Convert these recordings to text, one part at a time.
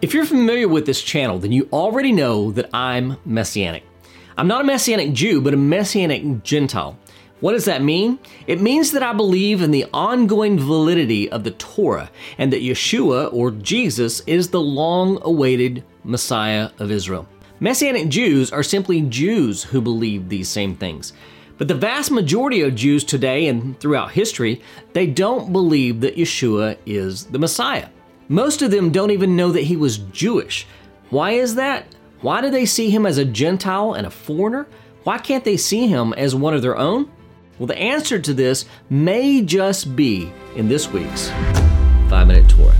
If you're familiar with this channel, then you already know that I'm Messianic. I'm not a Messianic Jew, but a Messianic Gentile. What does that mean? It means that I believe in the ongoing validity of the Torah and that Yeshua, or Jesus, is the long awaited Messiah of Israel. Messianic Jews are simply Jews who believe these same things. But the vast majority of Jews today and throughout history, they don't believe that Yeshua is the Messiah. Most of them don't even know that he was Jewish. Why is that? Why do they see him as a Gentile and a foreigner? Why can't they see him as one of their own? Well, the answer to this may just be in this week's 5 Minute Torah.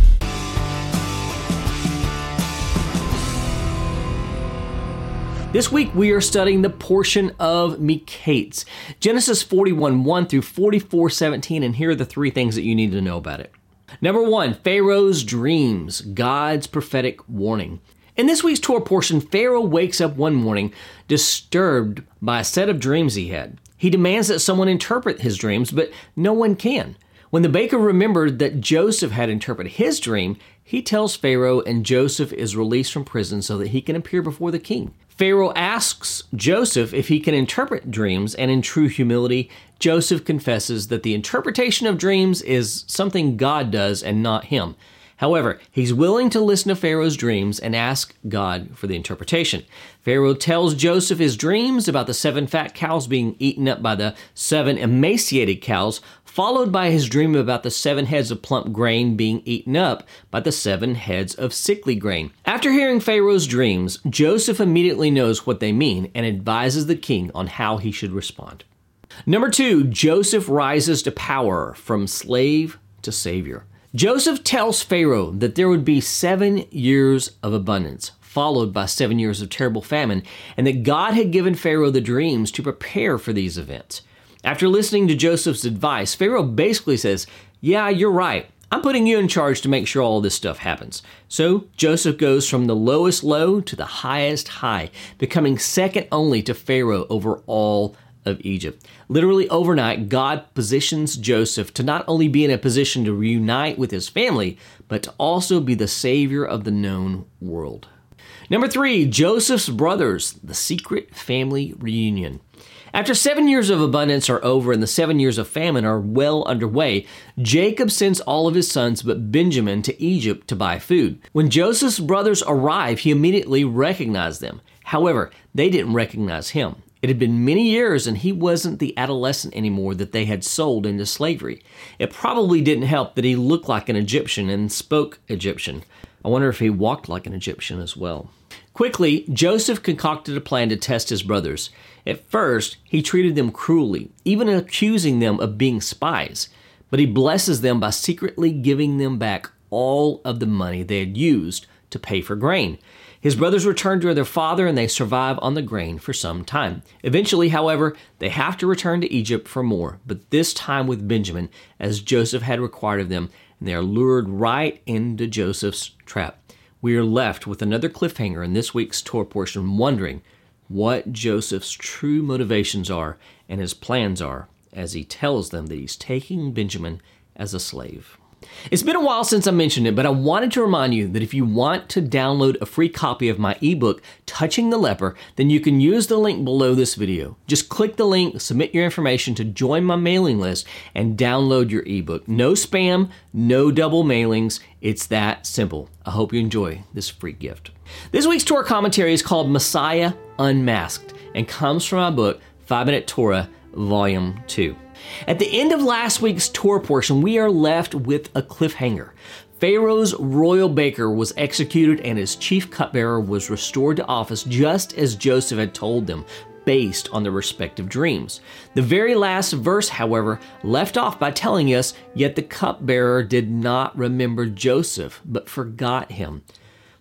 This week we are studying the portion of Miketz, Genesis 41 1 through 44 17, and here are the three things that you need to know about it. Number one, Pharaoh's dreams, God's prophetic warning. In this week's Torah portion, Pharaoh wakes up one morning disturbed by a set of dreams he had. He demands that someone interpret his dreams, but no one can. When the baker remembered that Joseph had interpreted his dream, he tells Pharaoh, and Joseph is released from prison so that he can appear before the king. Pharaoh asks Joseph if he can interpret dreams, and in true humility, Joseph confesses that the interpretation of dreams is something God does and not him. However, he's willing to listen to Pharaoh's dreams and ask God for the interpretation. Pharaoh tells Joseph his dreams about the seven fat cows being eaten up by the seven emaciated cows, followed by his dream about the seven heads of plump grain being eaten up by the seven heads of sickly grain. After hearing Pharaoh's dreams, Joseph immediately knows what they mean and advises the king on how he should respond. Number two, Joseph rises to power from slave to savior. Joseph tells Pharaoh that there would be seven years of abundance, followed by seven years of terrible famine, and that God had given Pharaoh the dreams to prepare for these events. After listening to Joseph's advice, Pharaoh basically says, Yeah, you're right. I'm putting you in charge to make sure all this stuff happens. So Joseph goes from the lowest low to the highest high, becoming second only to Pharaoh over all of Egypt. Literally overnight, God positions Joseph to not only be in a position to reunite with his family, but to also be the savior of the known world. Number three, Joseph's brothers, the secret family reunion. After seven years of abundance are over and the seven years of famine are well underway, Jacob sends all of his sons but Benjamin to Egypt to buy food. When Joseph's brothers arrive, he immediately recognized them. However, they didn't recognize him. It had been many years and he wasn't the adolescent anymore that they had sold into slavery. It probably didn't help that he looked like an Egyptian and spoke Egyptian. I wonder if he walked like an Egyptian as well. Quickly, Joseph concocted a plan to test his brothers. At first, he treated them cruelly, even accusing them of being spies, but he blesses them by secretly giving them back all of the money they had used to pay for grain. His brothers return to their father and they survive on the grain for some time. Eventually, however, they have to return to Egypt for more, but this time with Benjamin, as Joseph had required of them, and they are lured right into Joseph's trap. We are left with another cliffhanger in this week's Torah portion, wondering what Joseph's true motivations are and his plans are as he tells them that he's taking Benjamin as a slave. It's been a while since I mentioned it, but I wanted to remind you that if you want to download a free copy of my ebook, Touching the Leper, then you can use the link below this video. Just click the link, submit your information to join my mailing list, and download your ebook. No spam, no double mailings. It's that simple. I hope you enjoy this free gift. This week's Torah commentary is called Messiah Unmasked and comes from my book, 5 Minute Torah, Volume 2. At the end of last week's Torah portion, we are left with a cliffhanger. Pharaoh's royal baker was executed and his chief cupbearer was restored to office just as Joseph had told them, based on their respective dreams. The very last verse, however, left off by telling us, Yet the cupbearer did not remember Joseph, but forgot him.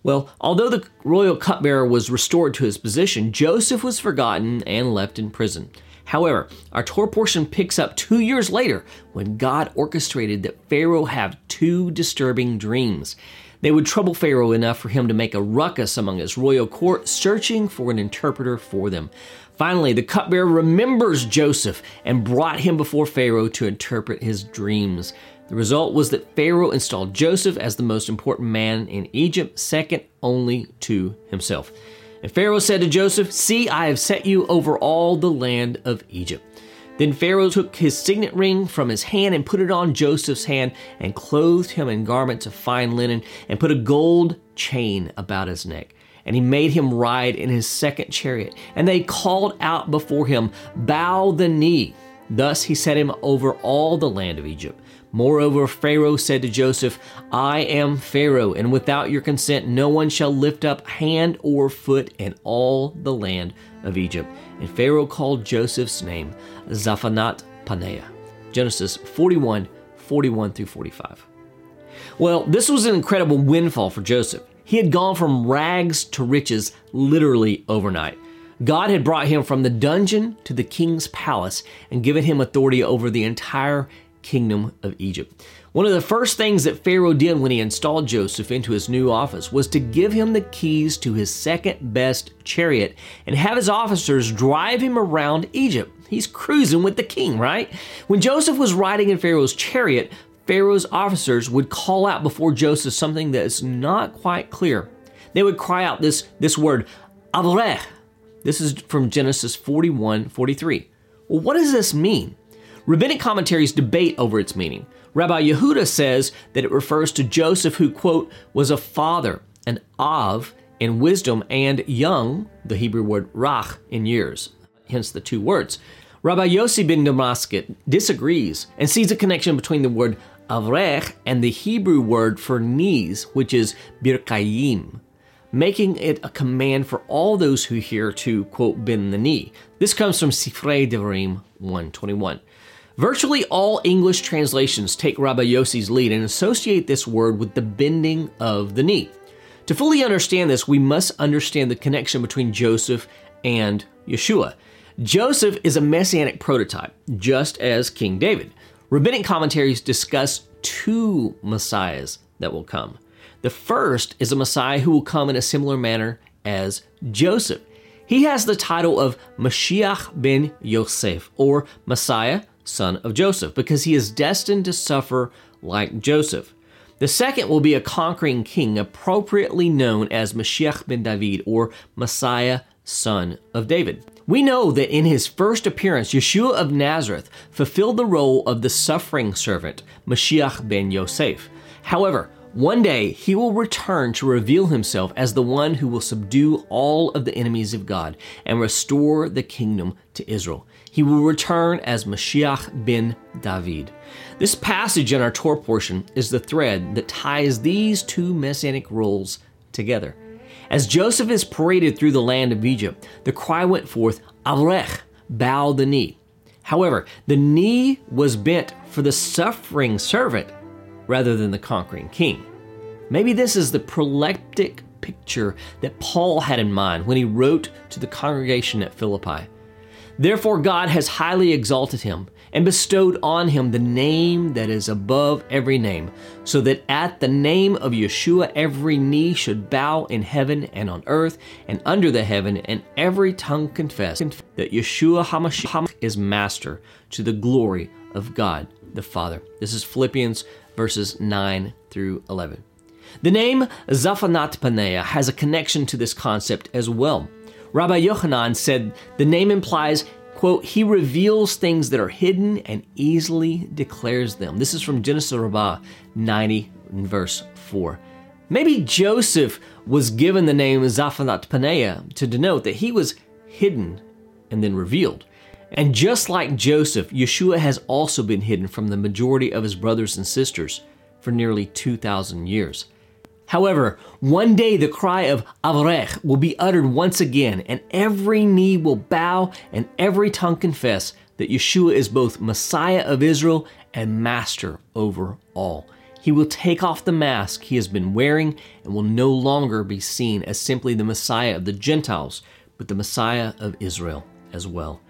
Well, although the royal cupbearer was restored to his position, Joseph was forgotten and left in prison. However, our Torah portion picks up two years later when God orchestrated that Pharaoh have two disturbing dreams. They would trouble Pharaoh enough for him to make a ruckus among his royal court, searching for an interpreter for them. Finally, the cupbearer remembers Joseph and brought him before Pharaoh to interpret his dreams. The result was that Pharaoh installed Joseph as the most important man in Egypt, second only to himself. And Pharaoh said to Joseph, See, I have set you over all the land of Egypt. Then Pharaoh took his signet ring from his hand and put it on Joseph's hand and clothed him in garments of fine linen and put a gold chain about his neck. And he made him ride in his second chariot. And they called out before him, Bow the knee. Thus he set him over all the land of Egypt. Moreover, Pharaoh said to Joseph, I am Pharaoh, and without your consent, no one shall lift up hand or foot in all the land of Egypt. And Pharaoh called Joseph's name Zaphanat Paneah. Genesis 41 41 through 45. Well, this was an incredible windfall for Joseph. He had gone from rags to riches literally overnight. God had brought him from the dungeon to the king's palace and given him authority over the entire kingdom of Egypt. One of the first things that Pharaoh did when he installed Joseph into his new office was to give him the keys to his second best chariot and have his officers drive him around Egypt. He's cruising with the king, right? When Joseph was riding in Pharaoh's chariot, Pharaoh's officers would call out before Joseph something that is not quite clear. They would cry out this, this word, Avrech. This is from Genesis 41 43. Well, what does this mean? Rabbinic commentaries debate over its meaning. Rabbi Yehuda says that it refers to Joseph, who, quote, was a father, an Av in wisdom, and young, the Hebrew word rach, in years, hence the two words. Rabbi Yossi ben Damascus disagrees and sees a connection between the word avrech and the Hebrew word for knees, which is birkayim, making it a command for all those who hear to, quote, bend the knee. This comes from Sifrei Devarim 121. Virtually all English translations take Rabbi Yossi's lead and associate this word with the bending of the knee. To fully understand this, we must understand the connection between Joseph and Yeshua. Joseph is a messianic prototype, just as King David. Rabbinic commentaries discuss two messiahs that will come. The first is a messiah who will come in a similar manner as Joseph. He has the title of Mashiach ben Yosef, or Messiah, son of Joseph, because he is destined to suffer like Joseph. The second will be a conquering king, appropriately known as Mashiach ben David, or Messiah, son of David. We know that in his first appearance, Yeshua of Nazareth fulfilled the role of the suffering servant, Mashiach ben Yosef. However, one day he will return to reveal himself as the one who will subdue all of the enemies of God and restore the kingdom to Israel. He will return as Mashiach ben David. This passage in our Torah portion is the thread that ties these two messianic roles together. As Joseph is paraded through the land of Egypt, the cry went forth, Avrech, bow the knee. However, the knee was bent for the suffering servant rather than the conquering king. Maybe this is the proleptic picture that Paul had in mind when he wrote to the congregation at Philippi. Therefore, God has highly exalted him and bestowed on him the name that is above every name, so that at the name of Yeshua every knee should bow in heaven and on earth and under the heaven, and every tongue confess that Yeshua HaMashiach is Master to the glory of God the Father. This is Philippians verses 9 through 11. The name Zaphanat Paneah has a connection to this concept as well. Rabbi Yochanan said the name implies, quote, he reveals things that are hidden and easily declares them. This is from Genesis Rabbah 90 verse 4. Maybe Joseph was given the name Zaphanat Paneah to denote that he was hidden and then revealed. And just like Joseph, Yeshua has also been hidden from the majority of his brothers and sisters for nearly 2,000 years. However, one day the cry of Avrech will be uttered once again, and every knee will bow and every tongue confess that Yeshua is both Messiah of Israel and Master over all. He will take off the mask he has been wearing and will no longer be seen as simply the Messiah of the Gentiles, but the Messiah of Israel as well.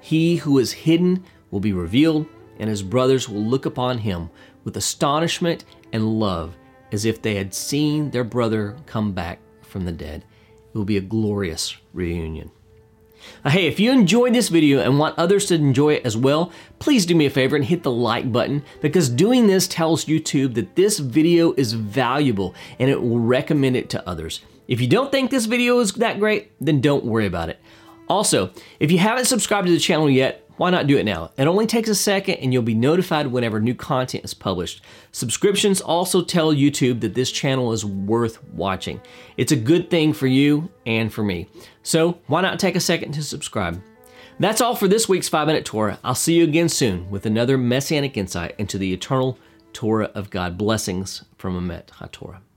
He who is hidden will be revealed, and his brothers will look upon him with astonishment and love as if they had seen their brother come back from the dead. It will be a glorious reunion. Now, hey, if you enjoyed this video and want others to enjoy it as well, please do me a favor and hit the like button because doing this tells YouTube that this video is valuable and it will recommend it to others. If you don't think this video is that great, then don't worry about it. Also, if you haven't subscribed to the channel yet, why not do it now? It only takes a second and you'll be notified whenever new content is published. Subscriptions also tell YouTube that this channel is worth watching. It's a good thing for you and for me. So why not take a second to subscribe? That's all for this week's 5 Minute Torah. I'll see you again soon with another messianic insight into the eternal Torah of God. Blessings from Emet HaTorah.